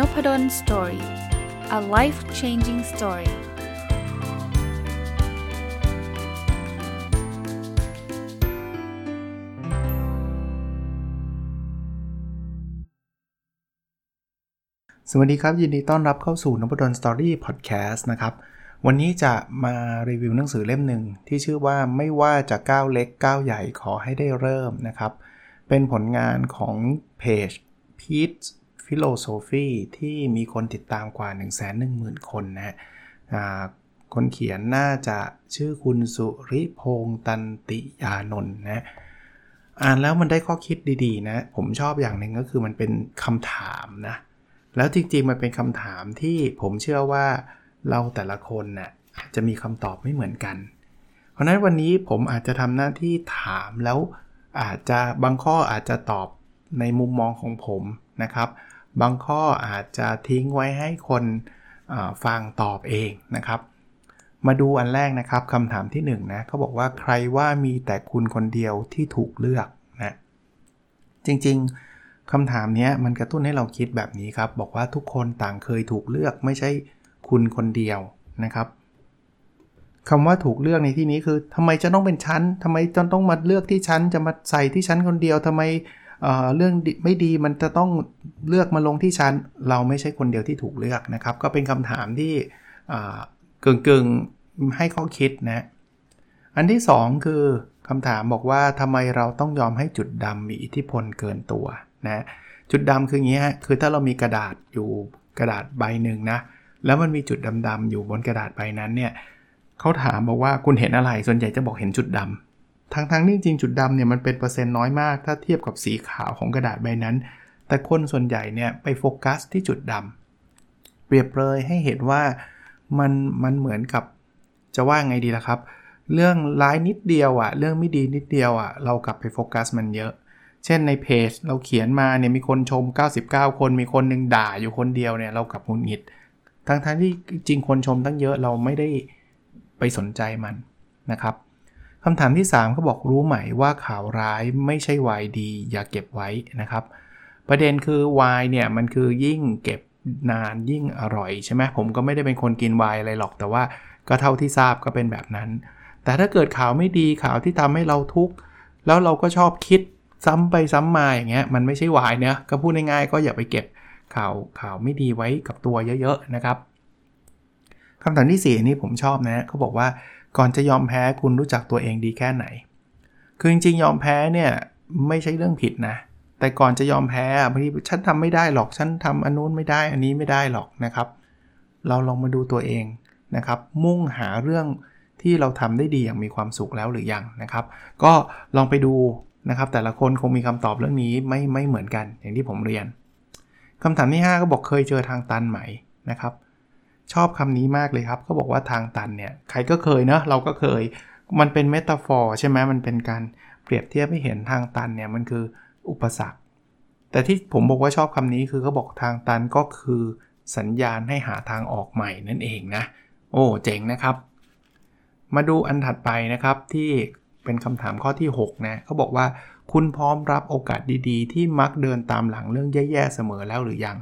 Nopadol Story a life changing story สวัสดีครับ ยินดีต้อนรับเข้าสู่นพดล Story Podcast นะครับ วันนี้จะมารีวิวหนังสือเล่มหนึ่งที่ชื่อว่าไม่ว่าจะก้าวเล็กก้าวใหญ่ขอให้ได้เริ่มนะครับ เป็นผลงานของเพจ Pete's Philosophy ที่มีคนติดตามกว่า 1 1 0 0 0 0 คนนะฮะคนเขียนน่าจะชื่อคุณสุริพงษ์ตันติยานนท์นะอ่านแล้วมันได้ข้อคิดดีๆนะ ผมชอบอย่างหนึ่งก็คือมันเป็นคำถามนะ แล้วจริงๆมันเป็นคำถามที่ผมเชื่อว่าเราแต่ละคนนะ่ะจะมีคำตอบไม่เหมือนกัน เพราะนั้นวันนี้ผมอาจจะทำหน้าที่ถามแล้วอาจจะบางข้ออาจจะตอบในมุมมองของผมนะครับ บางข้ออาจจะทิ้งไว้ให้คนฟังตอบเองนะครับ มาดูอันแรกนะครับคำถามที่1นนะเขาบอกว่าใครว่ามีแต่คุณคนเดียวที่ถูกเลือกนะจริงๆคำถามนี้มันกระตุ้นให้เราคิดแบบนี้ครับ บอกว่าทุกคนต่างเคยถูกเลือกไม่ใช่คุณคนเดียวนะครับคำว่าถูกเลือกในที่นี้คือทำไมจะต้องเป็นชั้นทำไมจะต้องมาเลือกที่ชั้นจะมาใส่ที่ชั้นคนเดียวทำไม เรื่องไม่ดีมันจะต้องเลือกมาลงที่ชั้น เราไม่ใช่คนเดียวที่ถูกเลือกนะครับ ก็เป็นคำถามที่เกิงกึงให้ข้อคิดนะ อันที่ 2 คือคำถามบอกว่าทำไมเราต้องยอมให้จุดดำมีอิทธิพลเกินตัวนะจุดดำคืออย่างนี้ฮะคือถ้าเรามีกระดาษอยู่กระดาษใบหนึ่งนะแล้วมันมีจุดดำๆอยู่บนกระดาษใบนั้นเนี่ยเขาถามบอกว่าคุณเห็นอะไรส่วนใหญ่จะบอกเห็นจุดดำ ทั้งๆทที่จริงจุดดำเนี่ยมันเป็นเปอร์เซ็นต์น้อยมาก ถ้าเทียบกับสีขาวของกระดาษใบนั้น แต่คนส่วนใหญ่เนี่ยไปโฟกัสที่จุดดำเปรียบเลยให้เห็นว่ามันมันเหมือนกับจะว่าไงดีล่ะครับ เรื่องร้ายนิดเดียวอะ่ะ เรื่องไม่ดีนิดเดียวอะ่ะ เรากลับไปโฟกัสมันเยอะ เช่นในเพจเราเขียนมาเนี่ยมีคนชม 99 คน มีคนหนึ่งด่าอยู่คนเดียวเนี่ยเรากลับหงุดหงิด ทั้งๆทที่จริงคนชมตั้งเยอะเราไม่ได้ไปสนใจมันนะครับ คำถามที่3เขาบอกรู้ไหมว่าข่าวร้ายไม่ใช่วายดี อย่าเก็บไว้นะครับ ประเด็นคือวายเนี่ยมันคือยิ่งเก็บนานยิ่งอร่อยใช่ไหมผมก็ไม่ได้เป็นคนกินวายอะไรหรอกแต่ว่าก็เท่าที่ทราบก็เป็นแบบนั้น แต่ถ้าเกิดข่าวไม่ดีข่าวที่ทำให้เราทุกข์แล้วเราก็ชอบคิดซ้ำไปซ้ำมาอย่างเงี้ยมันไม่ใช่วายเนะก็พูดง่ายๆก็อย่าไปเก็บข่าวข่าวไม่ดีไว้กับตัวเยอะๆนะครับคำถามที่4นี้ผมชอบนะเขาบอกว่า ก่อนจะยอมแพ้คุณรู้จักตัวเองดีแค่ไหน คือจริงๆ ยอมแพ้เนี่ยไม่ใช่เรื่องผิดนะ แต่ก่อนจะยอมแพ้บางทีฉันทำไม่ได้หรอก ฉันทำอันนู้นไม่ได้ อันนี้ไม่ได้หรอกนะครับ เราลองมาดูตัวเองนะครับ มุ่งหาเรื่องที่เราทำได้ดีอย่างมีความสุขแล้วหรือยังนะครับ ก็ลองไปดูนะครับ แต่ละคนคงมีคำตอบเรื่องนี้ไม่ไม่เหมือนกันอย่างที่ผมเรียนคำถามที่ 5 ก็บอกเคยเจอทางตันไหมนะครับ ชอบคำนี้มากเลยครับเขาบอกว่าทางตันเนี่ยใครก็เคยเนะเราก็เคย มันเป็นเมตาฟอร์ใช่ไหมมันเป็นการเปรียบเทียบให้เห็นทางตันเนี่ยมันคืออุปสรรค แต่ที่ผมบอกว่าชอบคำนี้คือเขาบอกทางตันก็คือสัญญาณให้หาทางออกใหม่นั่นเองนะ โอ้เจ๋งนะครับ มาดูอันถัดไปนะครับที่เป็นคำถามข้อที่ 6 นะเขาบอกว่าคุณพร้อมรับโอกาสดีๆ ที่มักเดินตามหลังเรื่องแย่ๆเสมอแล้วหรือยัง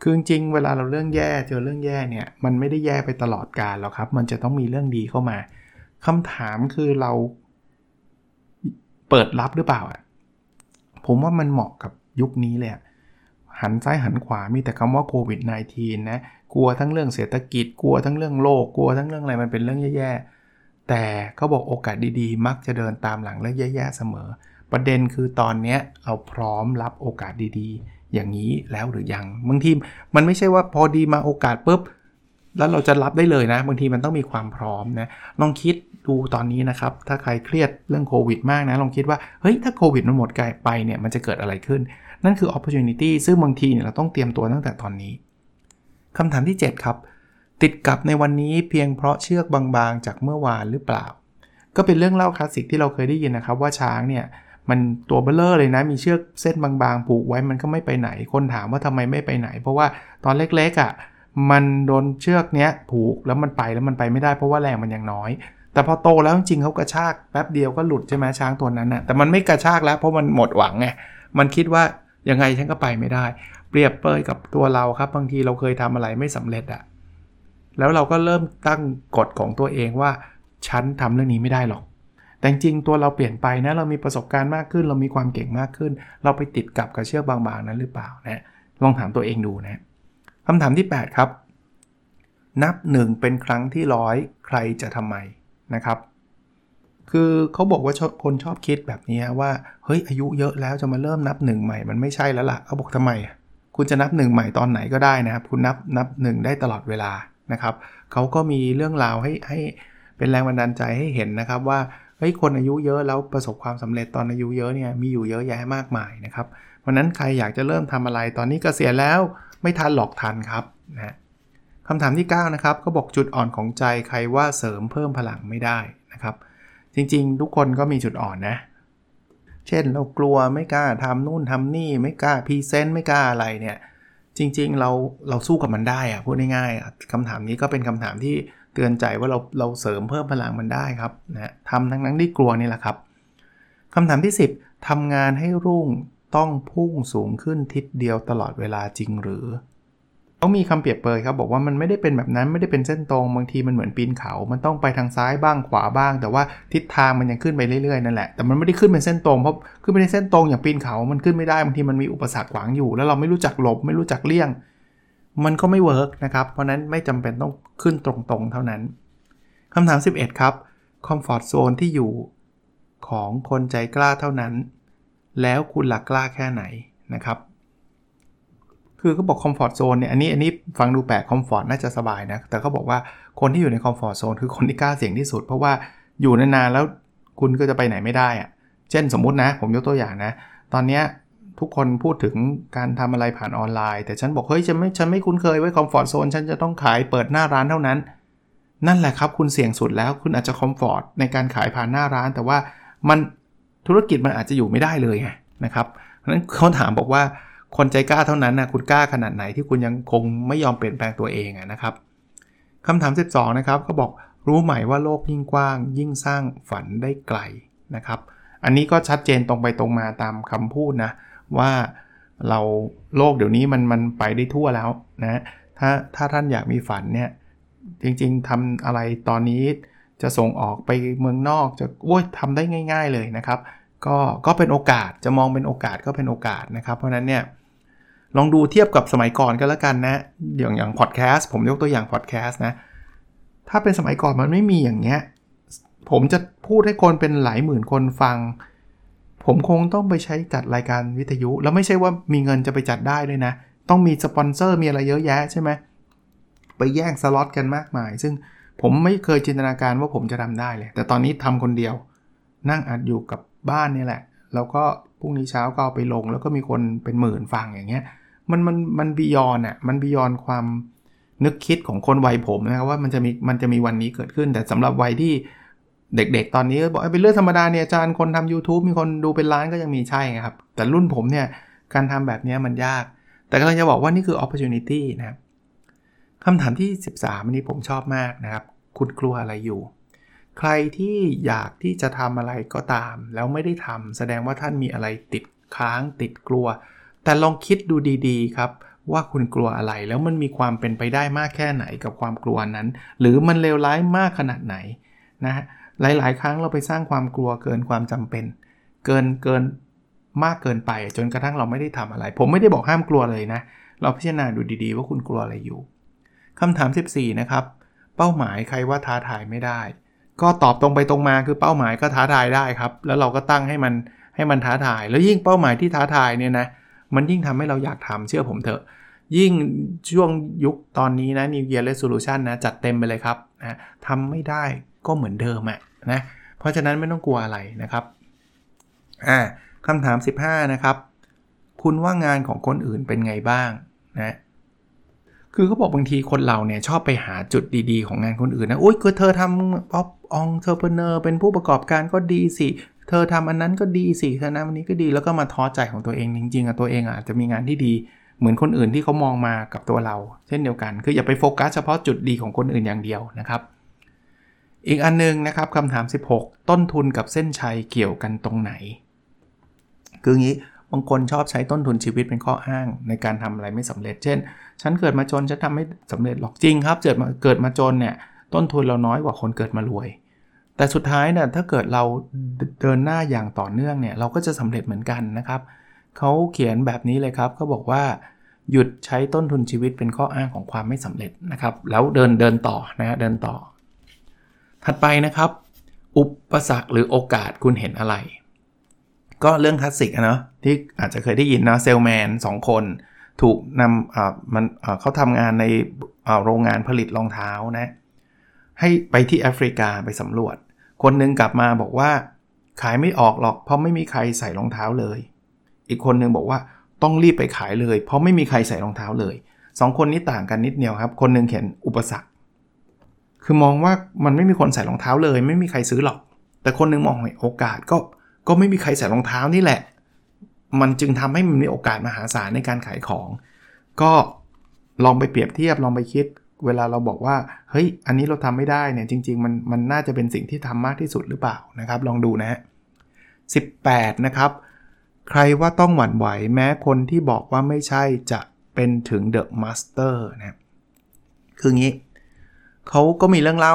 คือจริงเวลาเราเรื่องแย่เจอเรื่องแย่เนี่ยมันไม่ได้แย่ไปตลอดกาลหรอกครับ มันจะต้องมีเรื่องดีเข้ามาคำถามคือเราเปิดรับหรือเปล่าอะผมว่ามันเหมาะกับยุคนี้เลยหันซ้ายหันขวามีแต่คำว่าโควิด -19 นะกลัวทั้งเรื่องเศรษฐกิจกลัวทั้งเรื่องโลกกลัวทั้งเรื่องอะไรมันเป็นเรื่องแย่ๆแต่เขาบอกโอกาสดีๆ มักจะเดินตามหลังเรื่องแย่ๆเสมอ ประเด็นคือตอนนี้เราพร้อมรับโอกาสดีๆ อย่างนี้แล้วหรือยังบางทีมันไม่ใช่ว่าพอดีมาโอกาสปุ๊บแล้วเราจะรับได้เลยนะ บางทีมันต้องมีความพร้อมนะลองคิดดูตอนนี้นะครับ ถ้าใครเครียดเรื่องโควิดมากนะลองคิดว่าเฮ้ยถ้าโควิดมันหมดไปเนี่ยมันจะเกิดอะไรขึ้น นั่นคือ opportunity ซึ่งบางทีเนี่ยเราต้องเตรียมตัวตั้งแต่ตอนนี้คำถามที่ 7 ครับ ติดกับในวันนี้เพียงเพราะเชือกบางๆ จากเมื่อวานหรือเปล่า ก็เป็นเรื่องเล่าคลาสสิกที่เราเคยได้ยินนะครับว่าช้างเนี่ย มันตัวเบลเลอร์เลยนะ มีเชือกเส้นบางๆ ผูกไว้มันก็ไม่ไปไหน คนถามว่าทำไมไม่ไปไหน เพราะว่าตอนเล็กๆอะ่ะมันโดนเชือกเนี้ยผูกแล้วมันไปแล้วมันไปไม่ได้เพราะว่าแรงมันยังน้อย แต่พอโตแล้วจริงเขากระชากแป๊บเดียวก็หลุดใช่ไหมช้างตัวนั้นนะแต่มันไม่กระชากแล้วเพราะมันหมดหวังไงมันคิดว่ายังไงฉันก็ไปไม่ได้ เปรียบเปยกับตัวเราครับ บางทีเราเคยทำอะไรไม่สำเร็จอะแล้วเราก็เริ่มตั้งกฎของตัวเองว่าฉันทำเรื่องนี้ไม่ได้หรอก แต่จริงตัวเราเปลี่ยนไปนะเรามีประสบการณ์มากขึ้น เรามีความเก่งมากขึ้น เราไปติดกับกระเชือกบางๆนั้นหรือเปล่านะลองถามตัวเองดูนะคำถามที่ 8 ครับ นับหนึ่งเป็นครั้งที่ร้อยใครจะทำไมนะครับคือเขาบอกว่าคนชอบคิดแบบนี้ว่าเฮ้ยอายุเยอะแล้วจะมาเริ่มนับหนึ่งใหม่มันไม่ใช่แล้วล่ะเขาบอกทำไม คุณจะนับหนึ่งใหม่ตอนไหนก็ได้นะครับ คุณนับนับหนึ่งได้ตลอดเวลานะครับเขาก็มีเรื่องราวให้ให้เป็นแรงบันดาลใจให้เห็นนะครับว่า เฮ้ยคนอายุเยอะแล้วประสบความสำเร็จตอนอายุเยอะเนี่ยมีอยู่เยอะแยะมากมายนะครับเพราะนั้นใครอยากจะเริ่มทำอะไรตอนนี้กเกษียณแล้วไม่ทันหลอกทันครับนะคำถามที่ 9 นะครับก็บอกจุดอ่อนของใจใครว่าเสริมเพิ่มพลังไม่ได้นะครับ จริงๆ ทุกคนก็มีจุดอ่อนนะ เช่นเรากลัวไม่กล้าทำนู่นทำนี่ไม่กล้าพรีเซนต์ไม่กล้าอะไรเนี่ยจริงๆ เราเราสู้กับมันได้อะพูดง่ายๆคำถามนี้ก็เป็นคำถามที่ เตือนใจว่าเราเราเสริมเพิ่มพลังมันได้ครับนะทำทั้งนั้นที่กลัวนี่แหละครับคำถามที่ 10ทำงานให้รุ่งต้องพุ่งสูงขึ้นทิศเดียวตลอดเวลาจริงหรือเขามีคำเปรียบเปยครับบอกว่ามันไม่ได้เป็นแบบนั้นไม่ได้เป็นเส้นตรงบางทีมันเหมือนปีนเขา มันต้องไปทางซ้ายบ้างขวาบ้าง แต่ว่าทิศทางมันยังขึ้นไปเรื่อยๆนั่นแหละแต่มันไม่ได้ขึ้นเป็นเส้นตรงเพราะขึ้นไปในเส้นตรงอย่างปีนเขา มันขึ้นไม่ได้บางทีมันมีอุปสรรคขวางอยู่ แล้วเราไม่รู้จักหลบไม่รู้จักเลี่ยง มันก็ไม่เวิร์กนะครับ เพราะนั้นไม่จำเป็นต้องขึ้นตรงๆเท่านั้นคำถาม 11 ครับ comfort zone ที่อยู่ของคนใจกล้าเท่านั้น แล้วคุณล่ะกล้าแค่ไหนนะครับ คือเขาบอก comfort zone เนี่ยอันนี้อันนี้ฟังดูแปลก comfort น่าจะสบายนะ แต่เขาบอกว่าคนที่อยู่ใน comfort zone คือคนที่กล้าเสี่ยงที่สุด เพราะว่าอยู่นานๆแล้วคุณก็จะไปไหนไม่ได้อะเช่นสมมุตินะ ผมยกตัวอย่างนะ ตอนนี้ ทุกคนพูดถึงการทำอะไรผ่านออนไลน์ แต่ฉันบอกเฮ้ยฉันไม่ฉันไม่คุ้นเคยไว้ comfort zone ฉันจะต้องขายเปิดหน้าร้านเท่านั้น นั่นแหละครับคุณเสี่ยงสุดแล้วคุณอาจจะคอมฟอร์ตในการขายผ่านหน้าร้าน แต่ว่ามันธุรกิจมันอาจจะอยู่ไม่ได้เลยไงนะครับเพราะฉะนั้นเขาถามบอกว่าคนใจกล้าเท่านั้นนะคุณกล้าขนาดไหนที่คุณยังคงไม่ยอมเปลี่ยนแปลงตัวเองนะครับคำถาม 12 นะครับก็บอกรู้ไหมว่าโลกยิ่งกว้าง ยิ่งสร้างฝันได้ไกลนะครับ อันนี้ก็ชัดเจนตรงไปตรงมาตามคำพูดนะ ว่าเราโลกเดี๋ยวนี้มันมันไปได้ทั่วแล้วนะถ้าถ้าท่านอยากมีฝันเนี่ยจริงๆทำอะไรตอนนี้จะส่งออกไปเมืองนอกจะโอ้ยทำได้ง่าย ๆเลยนะครับ ก็ก็เป็นโอกาสจะมองเป็นโอกาสก็เป็นโอกาสนะครับ เพราะนั้นเนี่ยลองดูเทียบกับสมัยก่อนกันแล้วกันนะ อย่างอย่างพอดแคสต์ผมยกตัวอย่างพอดแคสต์นะ ถ้าเป็นสมัยก่อนมันไม่มีอย่างเงี้ย ผมจะพูดให้คนเป็นหลายหมื่นคนฟัง ผมคงต้องไปใช้จัดรายการวิทยุ แล้วไม่ใช่ว่ามีเงินจะไปจัดได้ด้วยนะ ต้องมีสปอนเซอร์มีอะไรเยอะแยะใช่ไหมไปแย่งสล็อตกันมากมาย ซึ่งผมไม่เคยจินตนาการว่าผมจะทำได้เลย แต่ตอนนี้ทำคนเดียว นั่งอัดอยู่กับบ้านนี่แหละ แล้วก็พรุ่งนี้เช้าก็เอาไปลง แล้วก็มีคนเป็นหมื่นฟังอย่างเงี้ย มันมันมัน beyond อะ มัน beyond ความนึกคิดของคนวัยผมนะครับว่ามันจะมีมันจะมีวันนี้เกิดขึ้น แต่สำหรับวัยที่ เด็กๆ ตอนนี้บอกเป็นเรื่องธรรมดาเนี่ยอาจารย์คนทำ YouTube มีคนดูเป็นล้านก็ยังมีใช่ครับ แต่รุ่นผมเนี่ยการทำแบบนี้มันยาก แต่ก็เลยจะบอกว่านี่คือ opportunity นะครับคำถามที่ 13อันนี้ผมชอบมากนะครับ คุณกลัวอะไรอยู่ ใครที่อยากที่จะทำอะไรก็ตาม แล้วไม่ได้ทำแสดงว่าท่านมีอะไรติดค้างติดกลัว แต่ลองคิดดูดีๆครับว่าคุณกลัวอะไรแล้วมันมีความเป็นไปได้มากแค่ไหนกับความกลัวนั้น หรือมันเลวร้ายมากขนาดไหนนะ หลาย ๆ ครั้งเราไปสร้างความกลัวเกินความจำเป็น เกินเกินมากเกินไป จนกระทั่งเราไม่ได้ทำอะไร ผมไม่ได้บอกห้ามกลัวเลยนะ เราพิจารณาดูดีๆ ว่าคุณกลัวอะไรอยู่คำถาม 14 นะครับ เป้าหมายใครว่าท้าทายไม่ได้ ก็ตอบตรงไปตรงมาคือเป้าหมายก็ท้าทายได้ครับ แล้วเราก็ตั้งให้มันให้มันท้าทาย แล้วยิ่งเป้าหมายที่ท้าทายเนี่ยนะมันยิ่งทำให้เราอยากทำเชื่อผมเถอะ ยิ่งช่วงยุคตอนนี้นะ New Year Resolution นะ จัดเต็มไปเลยครับนะทำไม่ได้ก็เหมือนเดิมอะ นะเพราะฉะนั้นไม่ต้องกลัวอะไรนะครับอ่าคำถาม 15 นะครับ คุณว่างานของคนอื่นเป็นไงบ้างนะคือเขาบอกบางทีคนเราเนี่ยชอบไปหาจุดดีๆ ของงานคนอื่นนะอุ้ยคือเธอทำพวก entrepreneur เป็นผู้ประกอบการก็ดีสิ เธอทำอันนั้นก็ดีสิเธอนะวันนี้ก็ดีแล้วก็มาท้อใจของตัวเองจริงๆอะตัวเองอาจจะมีงานที่ดีเหมือนคนอื่นที่เขามองมากับตัวเรา เช่นเดียวกัน คืออย่าไปโฟกัสเฉพาะจุดดีของคนอื่นอย่างเดียวนะครับ อีกอันนึงนะครับคำถาม 16 ต้นทุนกับเส้นชัยเกี่ยวกันตรงไหน คืองี้บางคนชอบใช้ต้นทุนชีวิตเป็นข้ออ้าง ในการทำอะไรไม่สำเร็จ เช่น ฉันเกิดมาจนฉันทำไม่สำเร็จหรอกจริงครับเกิดมาเกิดมาจนเนี่ยต้นทุนเราน้อยกว่าคนเกิดมารวย แต่สุดท้ายเนี่ยถ้าเกิดเราเดินหน้าอย่างต่อเนื่องเนี่ยเราก็จะสำเร็จเหมือนกันนะครับเขาเขียนแบบนี้เลยครับเขาบอกว่าหยุดใช้ต้นทุนชีวิตเป็นข้ออ้างของความไม่สำเร็จนะครับ แล้วเดินเดินต่อนะเดินต่อ ถัดไปนะครับ อุปสรรคหรือโอกาสคุณเห็นอะไร ก็เรื่องคลาสสิกนะ ที่อาจจะเคยได้ยินนะเซลแมนสองคนถูกนำอ่ามันอ่าเขาทำงานในอ่าโรงงานผลิตรองเท้านะ ให้ไปที่แอฟริกาไปสำรวจ คนนึงกลับมาบอกว่า ขายไม่ออกหรอก เพราะไม่มีใครใส่รองเท้าเลย อีกคนนึงบอกว่าต้องรีบไปขายเลย เพราะไม่มีใครใส่รองเท้าเลยสองคนนี้ต่างกันนิดเดียวครับ คนนึงเขียนอุปสรรค คือมองว่ามันไม่มีคนใส่รองเท้าเลย ไม่มีใครซื้อหรอก แต่คนนึงมองโอกาสก็ก็ไม่มีใครใส่รองเท้านี่แหละ มันจึงทำให้มันมีโอกาสมหาศาลในการขายของ ก็ลองไปเปรียบเทียบลองไปคิด เวลาเราบอกว่าเฮ้ยอันนี้เราทำไม่ได้เนี่ยจริง ๆ มันมันน่าจะเป็นสิ่งที่ทำมากที่สุดหรือเปล่านะครับ ลองดูนะฮะ18นะครับ ใครว่าต้องหวั่นไหวแม้คนที่บอกว่าไม่ใช่จะเป็นถึง the master นะคืองี้ เขาก็มีเรื่องเล่า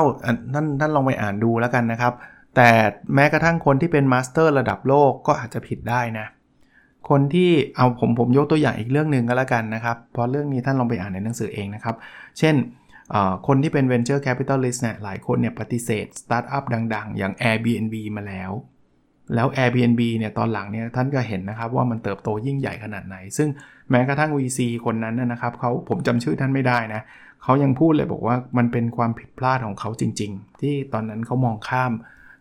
ท่านท่านลองไปอ่านดูแล้วกันนะครับ แต่แม้กระทั่งคนที่เป็น master ระดับโลกก็อาจจะผิดได้นะ คนที่เอาผมผมยกตัวอย่างอีกเรื่องหนึ่งก็แล้วกันนะครับ เพราะเรื่องนี้ท่านลองไปอ่านในหนังสือเองนะครับ เช่นคนที่เป็น venture capitalist เนี่ยหลายคนเนี่ยปฏิเสธสตาร์ทอัพดัง ๆ อย่าง Airbnb มาแล้ว แล้ว Airbnb เนี่ยตอนหลังเนี่ยท่านก็เห็นนะครับว่ามันเติบโตยิ่งใหญ่ขนาดไหน ซึ่งแม้กระทั่ง VC คนนั้นนะครับเขาผมจำชื่อท่านไม่ได้นะ เขายังพูดเลยบอกว่ามันเป็นความผิดพลาดของเขาจริง ๆ ที่ตอนนั้นเขามองข้าม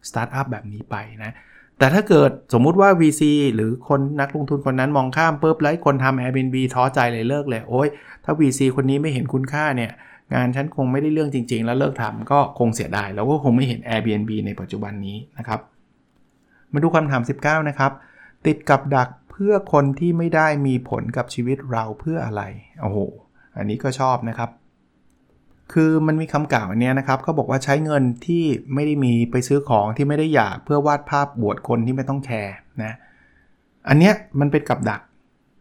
สตาร์ทอัพแบบนี้ไปนะแต่ถ้าเกิดสมมุติว่า VC หรือคนนักลงทุนคนนั้นมองข้ามปุ๊บแล้คนทำ Airbnb ท้อใจเลยเลิกเลยโอ้ยถ้า VC คนนี้ไม่เห็นคุณค่าเนี่ยงานฉันคงไม่ได้เรื่องจริง ๆ แล้วเลิกทำก็คงเสียดายแล้วก็คงไม่เห็น Airbnb ในปัจจุบันนี้นะครับมาดูคำถาม 19 นะครับ ติดกับดักเพื่อคนที่ไม่ได้มีผลกับชีวิตเราเพื่ออะไรโอ้โหอันนี้ก็ชอบนะครับ คือมันมีคำกล่าวอันนี้นะครับเขาบอกว่าใช้เงินที่ไม่ได้มีไปซื้อของที่ไม่ได้อยากเพื่อวาดภาพบวชคนที่ไม่ต้องแคร์นะอันเนี้ยมันเป็นกับดัก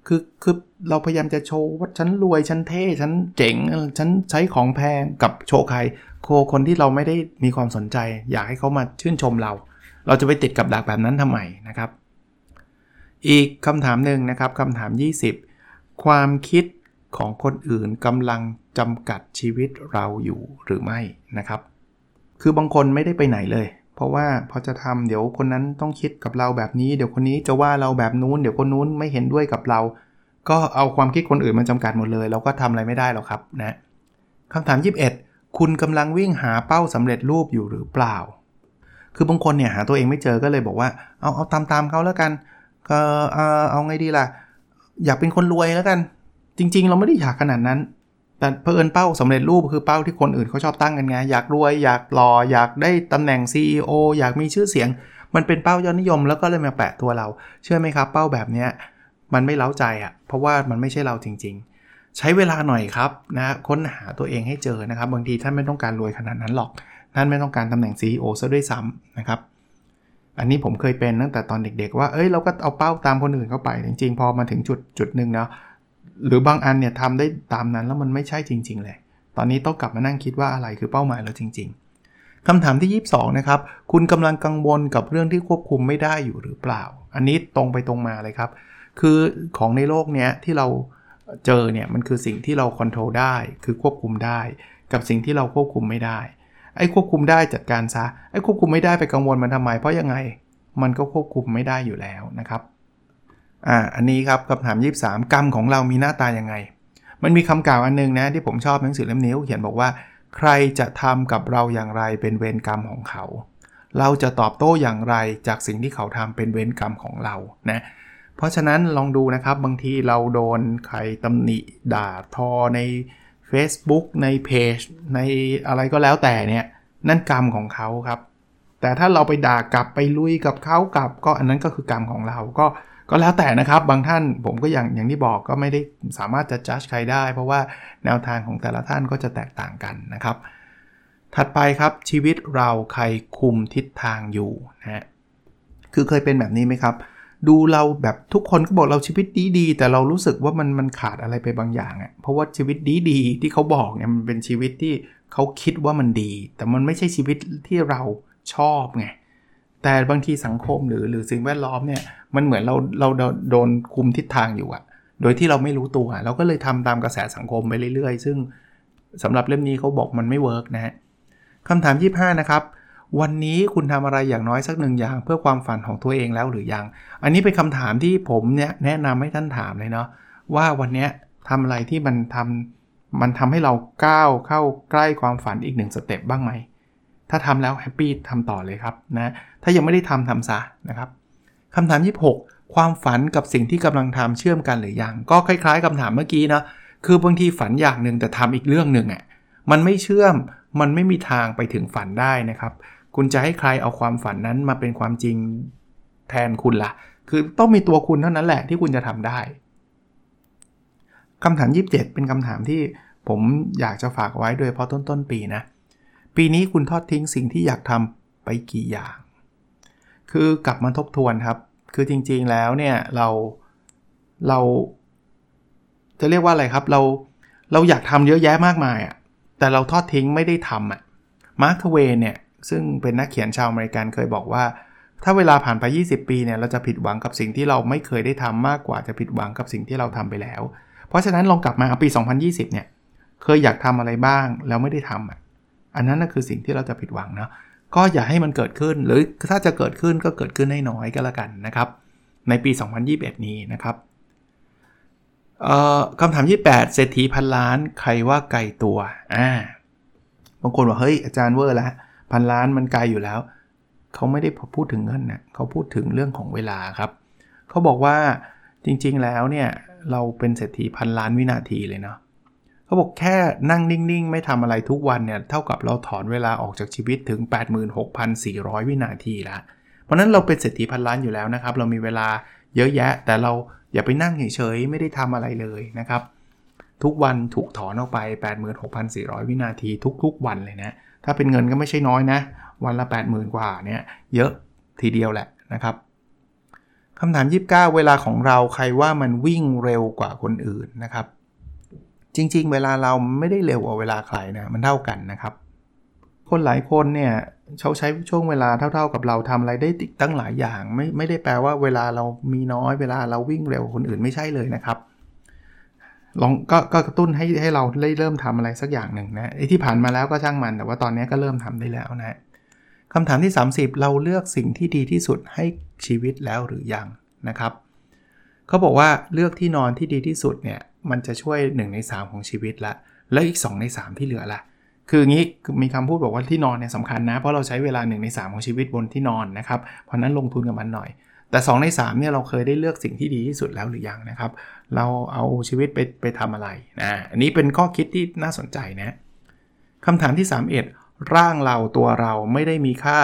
คือคือเราพยายามจะโชว์ว่าฉันรวยฉันเท่ฉันเจ๋งฉันใช้ของแพงกับโชว์ใครโคคนที่เราไม่ได้มีความสนใจ อยากให้เขามาชื่นชมเรา เราจะไปติดกับดักแบบนั้นทำไมนะครับ อีกคำถามหนึ่งนะครับคำถาม 20 ความคิด ของคนอื่นกำลังจำกัดชีวิตเราอยู่หรือไม่นะครับ คือบางคนไม่ได้ไปไหนเลย เพราะว่าพอจะทำเดี๋ยวคนนั้นต้องคิดกับเราแบบนี้ เดี๋ยวคนนี้จะว่าเราแบบนู้น เดี๋ยวคนนู้นไม่เห็นด้วยกับเรา ก็เอาความคิดคนอื่นมาจำกัดหมดเลย เราก็ทำอะไรไม่ได้หรอกครับนะคำถาม 21 คุณกำลังวิ่งหาเป้าสำเร็จรูปอยู่หรือเปล่า คือบางคนเนี่ยหาตัวเองไม่เจอก็เลยบอกว่าเอาเอาตามตามเขาแล้วกันก็เอาเอาไงดีล่ะ อยากเป็นคนรวยแล้วกัน จริง ๆ เราไม่ได้อยากขนาดนั้น แต่เพื่อิญเป้าสำเร็จรูปคือเป้าที่คนอื่นเขาชอบตั้งกันไง อยากรวย อยากหล่อ อยากได้ตำแหน่ง CEO อยากมีชื่อเสียง มันเป็นเป้ายอดนิยมแล้วก็เลยมาแปะตัวเรา เชื่อไหมครับ เป้าแบบนี้มันไม่เล้าใจอะ่ะ เพราะว่ามันไม่ใช่เราจริง ๆ ใช้เวลาหน่อยครับนะค้นหาตัวเองให้เจอนะครับ บางทีท่านไม่ต้องการรวยขนาดนั้นหรอก ท่านไม่ต้องการตำแหน่ง CEO ซะด้วยซ้ำนะครับอันนี้ผมเคยเป็นตั้งแต่ตอนเด็กๆว่า เอ้ยเราก็เอาเป้าตามคนอื่นเข้าไป จริงๆ พอมาถึงจุดจุดหนึ่งเนาะ หรือบางอันเนี่ยทำได้ตามนั้นแล้วมันไม่ใช่จริง ๆ เลย ตอนนี้ต้องกลับมานั่งคิดว่าอะไรคือเป้าหมายเราจริง ๆคำถามที่ 22 นะครับ คุณกำลังกังวลกับเรื่องที่ควบคุมไม่ได้อยู่หรือเปล่า อันนี้ตรงไปตรงมาเลยครับ คือของในโลกเนี้ยที่เราเจอเนี่ยมันคือสิ่งที่เราควบคุมได้ คือควบคุมได้ กับสิ่งที่เราควบคุมไม่ได้ ไอ้ควบคุมได้จัดการซะ ไอ้ควบคุมไม่ได้ไปกังวลมันทำไม เพราะยังไง มันก็ควบคุมไม่ได้อยู่แล้วนะครับ อ่าอันนี้ครับคำถาม 23 กรรมของเรามีหน้าตายังไง มันมีคำกล่าวอันนึงนะที่ผมชอบหนังสือเล่มนี้เขียนบอกว่า ใครจะทำกับเราอย่างไรเป็นเวรกรรมของเขา เราจะตอบโต้อย่างไรจากสิ่งที่เขาทำเป็นเวรกรรมของเรานะเพราะฉะนั้นลองดูนะครับบางทีเราโดนใครตำหนิด่าทอใน Facebook ในเพจในอะไรก็แล้วแต่เนี่ยนั่นกรรมของเขาครับ แต่ถ้าเราไปด่ากลับไปลุยกับเขากลับ ก็อันนั้นก็คือกรรมของเราก็ ก็แล้วแต่นะครับบางท่านผมก็อย่างอย่างที่บอกก็ไม่ได้สามารถจะจัดใครได้ เพราะว่าแนวทางของแต่ละท่านก็จะแตกต่างกันนะครับ ถัดไปครับชีวิตเราใครคุมทิศทางอยู่นะฮะคือเคยเป็นแบบนี้ไหมครับ ดูเราแบบทุกคนก็บอกเราชีวิตดีดีแต่เรารู้สึกว่ามันมันขาดอะไรไปบางอย่างอะ่ะเพราะว่าชีวิตดีดีที่เขาบอกเนี่ยมันเป็นชีวิตที่เขาคิดว่ามันดี แต่มันไม่ใช่ชีวิตที่เราชอบไง แต่บางทีสังคมหรือหรือสิ่งแวดล้อมเนี่ยมันเหมือนเราเราโดนคุมทิศทางอยู่อะโดยที่เราไม่รู้ตัว เราก็เลยทำตามกระแสสังคมไปเรื่อยๆ ซึ่งสำหรับเล่มนี้เขาบอกมันไม่ work นะฮะคำถาม 25 นะครับ วันนี้คุณทำอะไรอย่างน้อยสักหนึ่งอย่าง เพื่อความฝันของตัวเองแล้วหรือยัง อันนี้เป็นคำถามที่ผมเนี่ยแนะนำให้ท่านถามเลยเนาะว่าวันนี้ทำอะไรที่มันทำมันทำให้เราก้าวเข้าใกล้ความฝันอีกหนึ่ง step บ้างไหม ถ้าทำแล้ว happy ทำต่อเลยครับนะถ้ายังไม่ได้ทำทำซะนะครับคำถาม 26 ความฝันกับสิ่งที่กำลังทำเชื่อมกันหรือยัง ก็คล้าย ๆคำถามเมื่อกี้นะคือบางทีฝันอย่างหนึ่งแต่ทำอีกเรื่องหนึ่งอะ่ะมันไม่เชื่อมมันไม่มีทางไปถึงฝันได้นะครับ คุณจะให้ใครเอาความฝันนั้นมาเป็นความจริงแทนคุณละ่ะ คือต้องมีตัวคุณเท่านั้นแหละที่คุณจะทำได้คำถาม 27 เป็นคำถามที่ผมอยากจะฝากไว้โดยเพราะต้นต้นปีนะ ปีนี้คุณทอดทิ้งสิ่งที่อยากทำไปกี่อย่าง คือกลับมาทบทวนครับ คือจริงๆแล้วเนี่ยเราเรา จะเรียกว่าอะไรครับ เราเราอยากทำเยอะแยะมากมายอะ่ะแต่เราทอดทิ้งไม่ได้ทำอะ Mark Twain เนี่ยซึ่งเป็นนักเขียนชาวอเมริกันเคยบอกว่า ถ้าเวลาผ่านไป 20 ปีเนี่ยเราจะผิดหวังกับสิ่งที่เราไม่เคยได้ทำมากกว่าจะผิดหวังกับสิ่งที่เราทำไปแล้ว เพราะฉะนั้นลองกลับมาปี 2020 เนี่ยเคยอยากทำอะไรบ้างแล้วไม่ได้ทำอะ อันนั้นนะคือสิ่งที่เราจะผิดหวังนะก็อย่าให้มันเกิดขึ้น หรือถ้าจะเกิดขึ้นก็เกิดขึ้นให้น้อยก็แล้วกันนะครับ ในปี 2021 นี้นะครับคำถามที่8เศรษฐีพันล้านใครว่าไกลตัวอ่าบางคนบอกเฮ้ยอาจารย์เวอร์แล้วพันล้านมันไกลอยู่แล้ว เขาไม่ได้พูดถึงเงินนะเขาพูดถึงเรื่องของเวลาครับเขาบอกว่าจริงๆแล้วเนี่ยเราเป็นเศรษฐีพันล้านวินาทีเลยเนาะ เขาบอกแค่นั่งนิ่งๆ ไม่ทำอะไรทุกวันเนี่ย เท่ากับเราถอนเวลาออกจากชีวิตถึง 86,400 วินาทีละ เพราะนั้นเราเป็นเศรษฐีพันล้านอยู่แล้วนะครับ เรามีเวลาเยอะแยะ แต่เราอย่าไปนั่งเฉยๆ ไม่ได้ทำอะไรเลยนะครับ ทุกวันถูกถอนออกไป 86,400 วินาทีทุกๆ วันเลยนะ ถ้าเป็นเงินก็ไม่ใช่น้อยนะ วันละ 80,000 กว่าเนี่ยเยอะทีเดียวแหละนะครับคำถาม 29 เวลาของเราใครว่ามันวิ่งเร็วกว่าคนอื่นนะครับ จริง ๆ เวลาเราไม่ได้เร็วกว่าเวลาใครนะมันเท่ากันนะครับ คนหลายคนเนี่ยเขาใช้ช่วงเวลาเท่า ๆกับเราทำอะไรได้ติดตั้งหลายอย่าง ไม่ไม่ได้แปลว่าเวลาเรามีน้อยเวลาเราวิ่งเร็วคนอื่นไม่ใช่เลยนะครับลองก็ก็กระตุ้นให้ให้เราได้เริ่มทำอะไรสักอย่างหนึ่งนะไอ้ที่ผ่านมาแล้วก็ช่างมัน แต่ว่าตอนนี้ก็เริ่มทำได้แล้วนะคำถามที่ 30 เราเลือกสิ่งที่ดีที่สุดให้ชีวิตแล้วหรือยังนะครับ เขาบอกว่าเลือกที่นอนที่ดีที่สุดเนี่ยมันจะช่วย 1 ใน 3 ของชีวิตละ แล้วอีก 2 ใน 3 ที่เหลือละคืองี้มีคำพูดบอกว่าที่นอนเนี่ยสำคัญนะ เพราะเราใช้เวลา 1 ใน 3 ของชีวิตบนที่นอนนะครับ เพราะนั้นลงทุนกับมันหน่อย แต่ 2 ใน3เนี่ยเราเคยได้เลือกสิ่งที่ดีที่สุดแล้วหรือยังนะครับ เราเอาชีวิตไปไปทำอะไรนะอันนี้เป็นข้อคิดที่น่าสนใจนะคำถามที่ 31 ร่างเราตัวเราไม่ได้มีค่า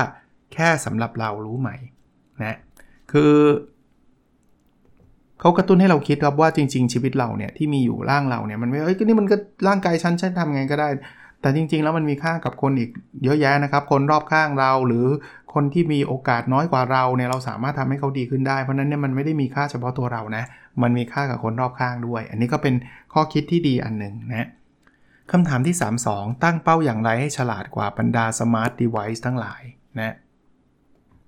แค่สำหรับเรารู้ไหมนะคือ เขากระตุ้นให้เราคิดครับว่าจริง ๆ ชีวิตเราเนี่ยที่มีอยู่ร่างเราเนี่ยมันไม่เอ้ยนี่มันก็ร่างกายฉันฉันทำไงก็ได้ แต่จริง ๆ แล้วมันมีค่ากับคนอีกเยอะแยะนะครับ คนรอบข้างเราหรือคนที่มีโอกาสน้อยกว่าเราเนี่ยเราสามารถทำให้เขาดีขึ้นได้เพราะนั้นเนี่ยมันไม่ได้มีค่าเฉพาะตัวเรานะมันมีค่ากับคนรอบข้างด้วย อันนี้ก็เป็นข้อคิดที่ดีอันหนึ่งนะคำถามที่ 32 ตั้งเป้าอย่างไรให้ฉลาดกว่าบรรดา smart deviceั้งหลายนะ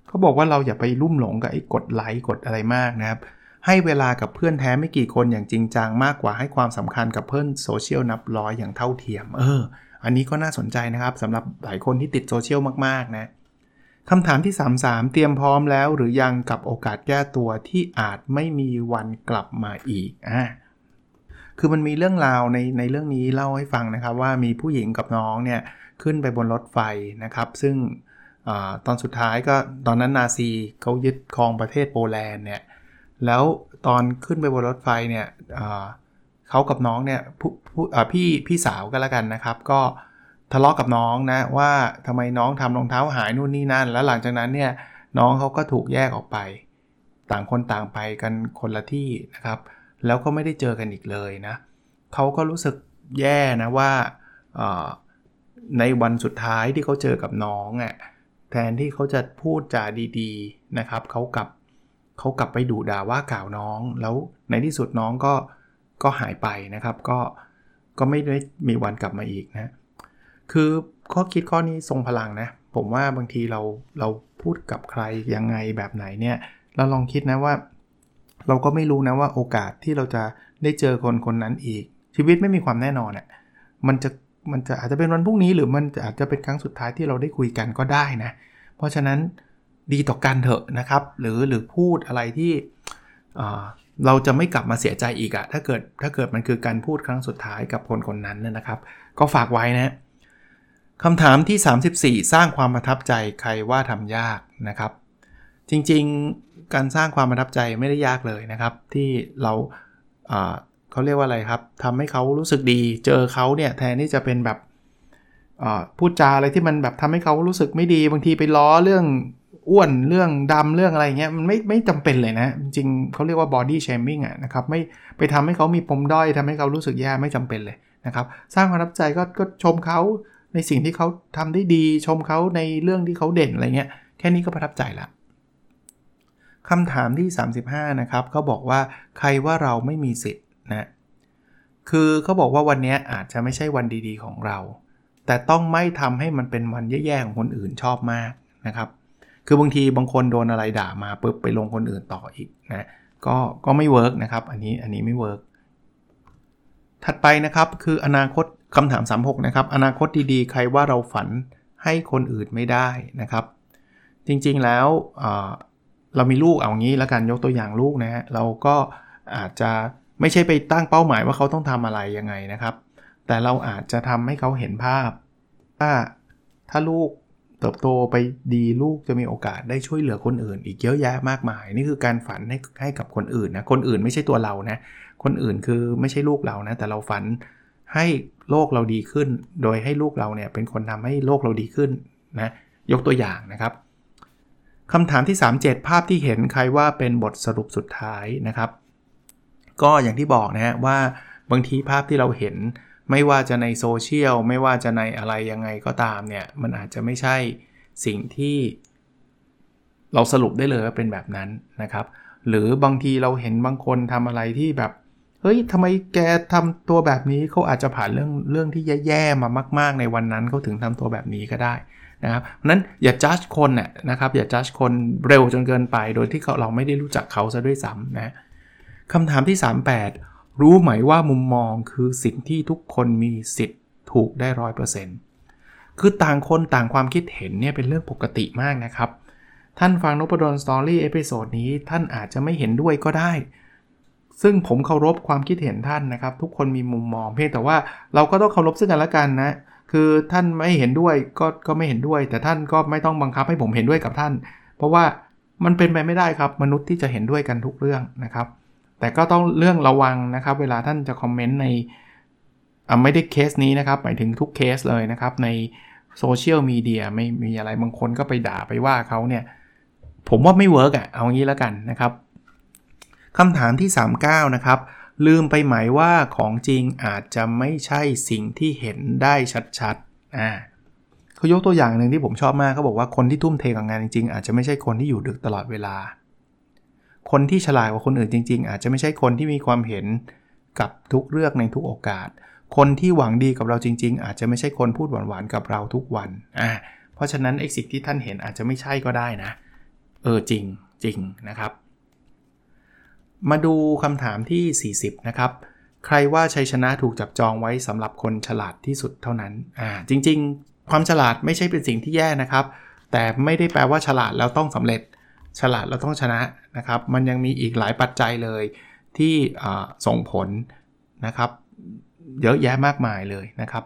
เขาบอกว่าเราอย่าไปลุ่มหลงกับไอ้กดไลค์กดอะไรมากนะครับ ให้เวลากับเพื่อนแท้ไม่กี่คนอย่างจริงจังมากกว่าให้ความสำคัญกับเพื่อนโซเชียลนับร้อยอย่างเท่าเทียม เออ อันนี้ก็น่าสนใจนะครับสำหรับหลายคนที่ติดโซเชียลมากๆนะคำถามที่ 33 เตรียมพร้อมแล้วหรือยังกับโอกาสแก้ตัวที่อาจไม่มีวันกลับมาอีกอ่าคือมันมีเรื่องราวในในเรื่องนี้เล่าให้ฟังนะครับว่ามีผู้หญิงกับน้องเนี่ยขึ้นไปบนรถไฟนะครับ ซึ่งอตอนสุดท้ายก็ตอนนั้นนาซีเขายึดครองประเทศโปแลนด์เนี่ย แล้วตอนขึ้นไปบนรถไฟเนี่ยเขากับน้องเนี่ยพี่พี่สาวกันแล้วกันนะครับ ก็ทะเลาะกับน้องนะว่าทำไมน้องทำรองเท้าหายนู่นนี่นั่น แล้วหลังจากนั้นเนี่ยน้องเขาก็ถูกแยกออกไป ต่างคนต่างไปกันคนละที่นะครับ แล้วก็ไม่ได้เจอกันอีกเลยนะเขาก็รู้สึกแย่นะว่าในวันสุดท้ายที่เขาเจอกับน้องอะแทนที่เขาจะพูดจาดี ๆนะครับเขากับ เขากลับไปดูด่าว่ากล่าวน้อง แล้วในที่สุดน้องก็ก็หายไปนะครับ ก็ก็ไม่ได้มีวันกลับมาอีกนะ คือข้อคิดข้อนี้ทรงพลังนะ ผมว่าบางทีเราเราพูดกับใครยังไงแบบไหนเนี่ยเราลองคิดนะว่า เราก็ไม่รู้นะว่าโอกาสที่เราจะได้เจอคนคนนั้นอีก ชีวิตไม่มีความแน่นอนอะ่ะมันจะมันจะอาจจะเป็นวันพรุ่งนี้หรือมันอาจจะเป็นครั้งสุดท้ายที่เราได้คุยกันก็ได้นะ เพราะฉะนั้น ดีต่อกันเถอะนะครับ หรือหรือพูดอะไรที่เราจะไม่กลับมาเสียใจอีกอะถ้าเกิดถ้าเกิดมันคือการพูดครั้งสุดท้ายกับคนคนนั้นนะครับ ก็ฝากไว้นะคำถามที่ 34 สร้างความประทับใจใครว่าทำยากนะครับ จริงๆการสร้างความประทับใจไม่ได้ยากเลยนะครับ ที่เราเขาเรียกว่าอะไรครับทำให้เขารู้สึกดีเจอเขาเนี่ยแทนที่จะเป็นแบบพูดจาอะไรที่มันแบบทำให้เขารู้สึกไม่ดีบางทีไปล้อเรื่อง อ้วนเรื่องดำเรื่องอะไรเงี้ยมันไม่ไม่จำเป็นเลยนะ จริงเขาเรียกว่า body shaming อะนะครับไม่ไปทำให้เขามีปมด้อยทำให้เขารู้สึกแย่ไม่จำเป็นเลยนะครับ สร้างความรับใจก็ก็ชมเขาในสิ่งที่เขาทำได้ดี ชมเขาในเรื่องที่เขาเด่นอะไรเงี้ยแค่นี้ก็ประทับใจละคำถามที่ 35 นะครับเขาบอกว่าใครว่าเราไม่มีสิทธิ์นะคือเขาบอกว่าวันนี้อาจจะไม่ใช่วันดีๆของเรา แต่ต้องไม่ทำให้มันเป็นวันแย่ๆของคนอื่นชอบมากนะครับ คือบางทีบางคนโดนอะไรด่ามาปุ๊บไปลงคนอื่นต่ออีกนะก็ก็ไม่ work นะครับ อันนี้อันนี้ไม่ work ถัดไปนะครับคืออนาคตคำถาม 36 นะครับ อนาคตดีๆ ใครว่าเราฝันให้คนอื่นไม่ได้นะครับ จริงๆแล้วเรามีลูกเอางี้แล้วกันยกตัวอย่างลูกนะฮะเราก็อาจจะไม่ใช่ไปตั้งเป้าหมายว่าเขาต้องทำอะไรยังไงนะครับ แต่เราอาจจะทำให้เขาเห็นภาพว่าถ้าลูก เติบโตไปดีลูกจะมีโอกาสได้ช่วยเหลือคนอื่น อีกเยอะแยะมากมาย นี่คือการฝันให้ให้กับคนอื่นนะคนอื่นไม่ใช่ตัวเรานะคนอื่นคือไม่ใช่ลูกเรานะแต่เราฝันให้โลกเราดีขึ้น โดยให้ลูกเราเนี่ยเป็นคนทำให้โลกเราดีขึ้นนะยกตัวอย่างนะครับคำถามที่ 37 ภาพที่เห็นใครว่าเป็นบทสรุปสุดท้ายนะครับ ก็อย่างที่บอกนะฮะว่าบางทีภาพที่เราเห็น ไม่ว่าจะในโซเชียลไม่ว่าจะในอะไรยังไงก็ตามเนี่ย มันอาจจะไม่ใช่สิ่งที่เราสรุปได้เลยว่าเป็นแบบนั้นนะครับ หรือบางทีเราเห็นบางคนทำอะไรที่แบบ เฮ้ยทำไมแกทำตัวแบบนี้เขาอาจจะผ่านเรื่องเรื่องที่แย่ๆมามาก ๆ ในวันนั้นเขาถึงทำตัวแบบนี้ก็ได้นะครับนั้นอย่าจัดคนน่ยนะครับ อย่าจัดคนเร็วจนเกินไป โดยที่เราไม่ได้รู้จักเขาซะด้วยซ้ำนะคำถามที่ 38 รู้ไหมว่ามุมมองคือสิ่งที่ทุกคนมีสิทธิ์ถูกได้ร้อยเปอร์เซ็นต์คือต่างคนต่างความคิดเห็นเนี่ยเป็นเรื่องปกติมากนะครับ ท่านฟัง Nopadol's Story episode นี้ท่านอาจจะไม่เห็นด้วยก็ได้ ซึ่งผมเคารพความคิดเห็นท่านนะครับ ทุกคนมีมุมมองเพียงแต่ว่าเราก็ต้องเคารพซึ่งกันและกันนะคือท่านไม่เห็นด้วยก็ก็ไม่เห็นด้วย แต่ท่านก็ไม่ต้องบังคับให้ผมเห็นด้วยกับท่าน เพราะว่ามันเป็นไปไม่ได้ครับมนุษย์ที่จะเห็นด้วยกันทุกเรื่องนะครับ แต่ก็ต้องเรื่องระวังนะครับ เวลาท่านจะ comment ในไม่ได้เคสนี้นะครับหมายถึงทุกเคสเลยนะครับ ในโซเชียลมีเดียไม่มีอะไรบางคนก็ไปด่าไปว่าเขาเนี่ย ผมว่าไม่ work อะ่ะเอางี้แล้วกันนะครับคำถามที่ 39 นะครับ ลืมไปไหมว่าของจริงอาจจะไม่ใช่สิ่งที่เห็นได้ชัดๆอ่าเขายกตัวอย่างหนึ่งที่ผมชอบมากเขาบอกว่าคนที่ทุ่มเทกับงานจริงๆ อาจจะไม่ใช่คนที่อยู่ดึกตลอดเวลา คนที่ฉลาดกว่าคนอื่นจริง ๆ อาจจะไม่ใช่คนที่มีความเห็นกับทุกเรื่องในทุกโอกาส คนที่หวังดีกับเราจริง ๆ อาจจะไม่ใช่คนพูดหวานๆกับเราทุกวันอ่าเพราะฉะนั้นไอ้สิ่งที่ท่านเห็นอาจจะไม่ใช่ก็ได้นะ เออจริงจริงนะครับ มาดูคำถามที่ 40 นะครับ ใครว่าชัยชนะถูกจับจองไว้สำหรับคนฉลาดที่สุดเท่านั้นอ่าจริง ๆ ความฉลาดไม่ใช่เป็นสิ่งที่แย่นะครับ แต่ไม่ได้แปลว่าฉลาดแล้วต้องสำเร็จ ฉลาดเราต้องชนะนะครับ มันยังมีอีกหลายปัจจัยเลยที่ส่งผลนะครับเยอะแยะมากมายเลยนะครับ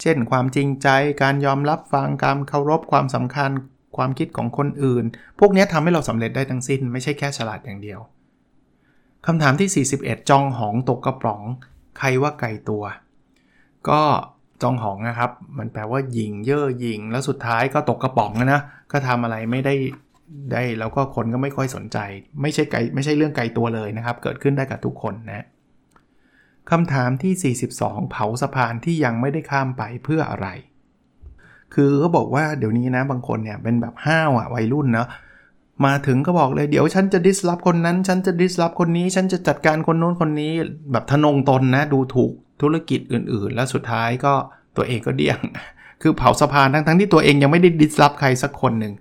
เช่นความจริงใจการยอมรับฟังการเคารพความสำคัญความคิดของคนอื่น พวกนี้ทำให้เราสำเร็จได้ทั้งสิ้น ไม่ใช่แค่ฉลาดอย่างเดียวคำถามที่ 41 จองหองตกกระป๋อง ใครว่าไกลตัว ก็จองหองนะครับ มันแปลว่ายิงเย่อยิง แล้วสุดท้ายก็ตกกระป๋องนะ ก็ทำอะไรไม่ได้ได้แล้วก็คนก็ไม่ค่อยสนใจ ไม่ใช่ไกลไม่ใช่เรื่องไกลตัวเลยนะครับ เกิดขึ้นได้กับทุกคนนะคำถามที่ 42 เผาสะพานที่ยังไม่ได้ข้ามไปเพื่ออะไร คือเขาบอกว่าเดี๋ยวนี้นะบางคนเนี่ยเป็นแบบห้าวอะวัยรุ่นเนาะมาถึงก็บอกเลยเดี๋ยวฉันจะดิสลอฟคนนั้น ฉันจะดิสลอฟคนนี้ ฉันจะจัดการคนโน้นคนนี้ แบบทนงตนนะ ดูถูกธุรกิจอื่นๆ แล้วสุดท้ายก็ตัวเองก็เดี่ยง คือเผาสะพานทั้งๆทที่ตัวเองยังไม่ได้ดิสลอฟใครสักคนหนึ่ง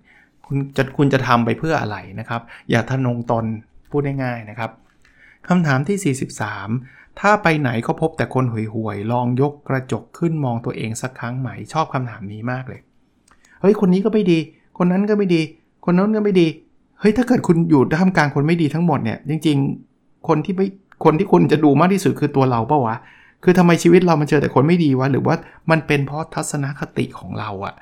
คุณจะคุณจะทำไปเพื่ออะไรนะครับ อย่าทนงตนพูดง่ายๆนะครับคำถามที่ 43 ถ้าไปไหนก็พบแต่คนห่วยๆ ลองยกกระจกขึ้นมองตัวเองสักครั้งไหม ชอบคำถามนี้มากเลย เฮ้ย คนนี้ก็ไม่ดี คนนั้นก็ไม่ดี คนนั้นก็ไม่ดี เฮ้ย ถ้าเกิดคุณอยู่ท่ามกลางคนไม่ดีทั้งหมดเนี่ย จริง ๆ คนที่ไม่ คนที่คุณจะดูมากที่สุดคือตัวเราเปล่าวะ คือทำไมชีวิตเรามันเจอแต่คนไม่ดีวะหรือว่ามันเป็นเพราะทัศนคติของเราอะ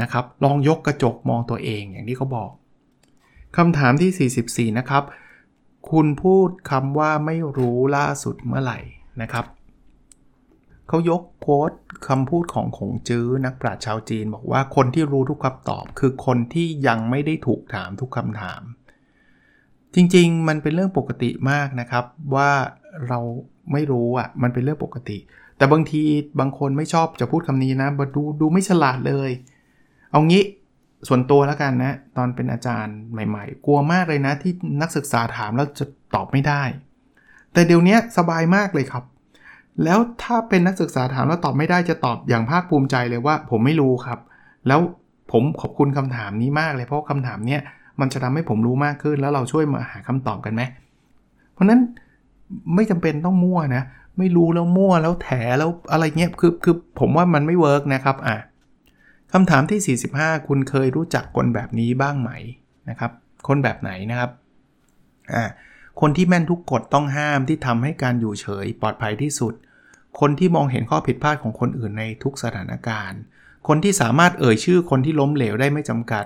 นะครับ ลองยกกระจกมองตัวเองอย่างที่เขาบอกคำถามที่ 44 นะครับ คุณพูดคำว่าไม่รู้ล่าสุดเมื่อไหร่นะครับเขายกโค้ดคำพูดของขงจื้อนักปราชญ์ชาวจีน บอกว่าคนที่รู้ทุกคำตอบ คือคนที่ยังไม่ได้ถูกถามทุกคำถาม จริงๆ มันเป็นเรื่องปกติมากนะครับ ว่าเรา ไม่รู้อะมันเป็นเรื่องปกติ แต่บางทีบางคนไม่ชอบจะพูดคำนี้นะดูดูไม่ฉลาดเลย เอางี้ส่วนตัวแล้วกันนะ ตอนเป็นอาจารย์ใหม่ ๆ กลัวมากเลยนะ ที่นักศึกษาถามแล้วจะตอบไม่ได้ แต่เดี๋ยวนี้สบายมากเลยครับ แล้วถ้าเป็นนักศึกษาถามแล้วตอบไม่ได้จะตอบอย่างภาคภูมิใจเลยว่า ผมไม่รู้ครับ แล้วผมขอบคุณคำถามนี้มากเลยเพราะคำถามเนี้ยมันจะทำให้ผมรู้มากขึ้นแล้วเราช่วยมาหาคำตอบกันไหมเพราะนั้น ไม่จำเป็นต้องมั่วนะ ไม่รู้แล้วมั่วแล้วแถแล้วอะไรเงี้ยคือคือผมว่ามันไม่เวิร์กนะครับอะคำถามที่ 45 คุณเคยรู้จักคนแบบนี้บ้างไหมนะครับ คนแบบไหนนะครับอ่าคนที่แม่นทุกกฎต้องห้ามที่ทำให้การอยู่เฉยปลอดภัยที่สุด คนที่มองเห็นข้อผิดพลาดของคนอื่นในทุกสถานการณ์ คนที่สามารถเอ่ยชื่อคนที่ล้มเหลวได้ไม่จำกัด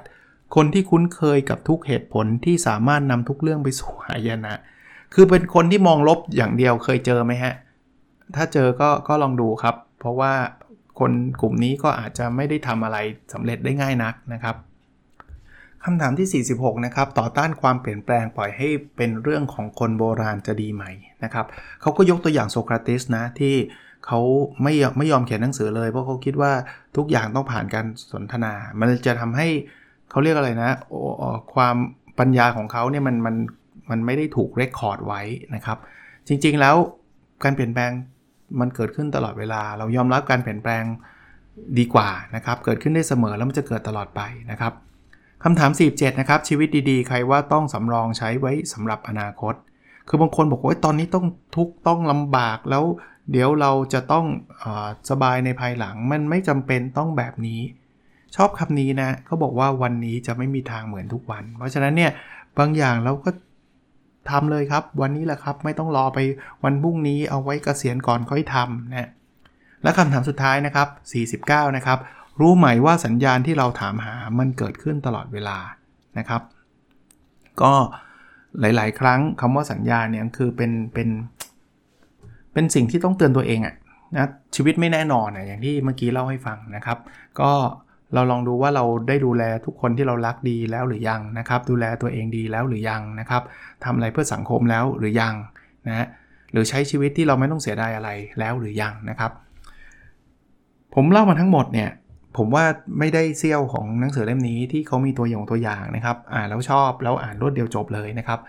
คนที่คุ้นเคยกับทุกเหตุผลที่สามารถนำทุกเรื่องไปสู่หายนะ คือเป็นคนที่มองลบอย่างเดียวเคยเจอไหมฮะ ถ้าเจอก็ก็ลองดูครับ เพราะว่าคนกลุ่มนี้ก็อาจจะไม่ได้ทำอะไรสำเร็จได้ง่ายนักนะครับคำถามที่ 46 นะครับ ต่อต้านความเปลี่ยนแปลงปล่อยให้เป็นเรื่องของคนโบราณจะดีไหมนะครับเขาก็ยกตัวอย่างโซคราติสนะที่เขาไม่ไม่ยอมเขียนหนังสือเลย เพราะเขาคิดว่าทุกอย่างต้องผ่านการสนทนา มันจะทำให้เขาเรียกอะไรนะความปัญญาของเขาเนี่ยมันมัน มันไม่ได้ถูกเรคคอร์ดไว้นะครับ จริงๆแล้วการเปลี่ยนแปลงมันเกิดขึ้นตลอดเวลา เรายอมรับการเปลี่ยนแปลงดีกว่านะครับ เกิดขึ้นได้เสมอแล้วมันจะเกิดตลอดไปนะครับคำถาม 47 นะครับ ชีวิตดีๆ ใครว่าต้องสำรองใช้ไว้สำหรับอนาคต คือบางคนบอกว่าตอนนี้ต้องทุกต้องลำบากแล้วเดี๋ยวเราจะต้องอสบายในภายหลังมันไม่จำเป็นต้องแบบนี้ ชอบคำนี้นะเขาบอกว่าวันนี้จะไม่มีทางเหมือนทุกวัน เพราะฉะนั้นเนี่ยบางอย่างเราก็ ทำเลยครับ วันนี้แหละครับไม่ต้องรอไปวันพรุ่งนี้เอาไว้กเกษียณก่อนค่อยทำนะและคำถามสุดท้ายนะครับ 49 นะครับ รู้ไหมว่าสัญญาณที่เราถามหามันเกิดขึ้นตลอดเวลานะครับ ก็หลาย ๆ ครั้งคำว่าสัญญาณเนี่ยคือเป็นเป็นเป็นสิ่งที่ต้องเตือนตัวเองอะนะชีวิตไม่แน่นอนนะอย่างที่เมื่อกี้เล่าให้ฟังนะครับ ก็ เราลองดูว่าเราได้ดูแลทุกคนที่เรารักดีแล้วหรือยังนะครับ ดูแลตัวเองดีแล้วหรือยังนะครับทำอะไรเพื่อสังคมแล้วหรือยังนะหรือใช้ชีวิตที่เราไม่ต้องเสียดายอะไรแล้วหรือยังนะครับ ผมเล่ามาทั้งหมดเนี่ยผมว่าไม่ได้เซี่ยวของหนังสือเล่มนี้ที่เขามีตัวอย่างตัวอย่างนะครับอ่านแล้วชอบแล้วอ่านรวดเดียวจบเลยนะครับ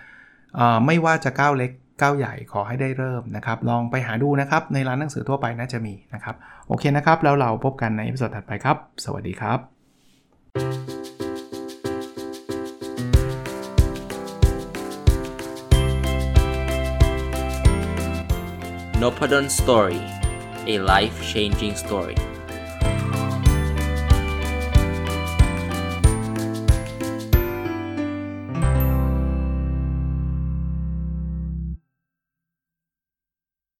ไม่ว่าจะก้าวเล็ก ก้าวใหญ่ขอให้ได้เริ่มนะครับ ลองไปหาดูนะครับ ในร้านหนังสือทั่วไปน่าจะมีนะครับ โอเคนะครับ แล้วเราพบกันในอีพิโซดถัดไปครับ สวัสดีครับ n o p a d o n Story a life changing story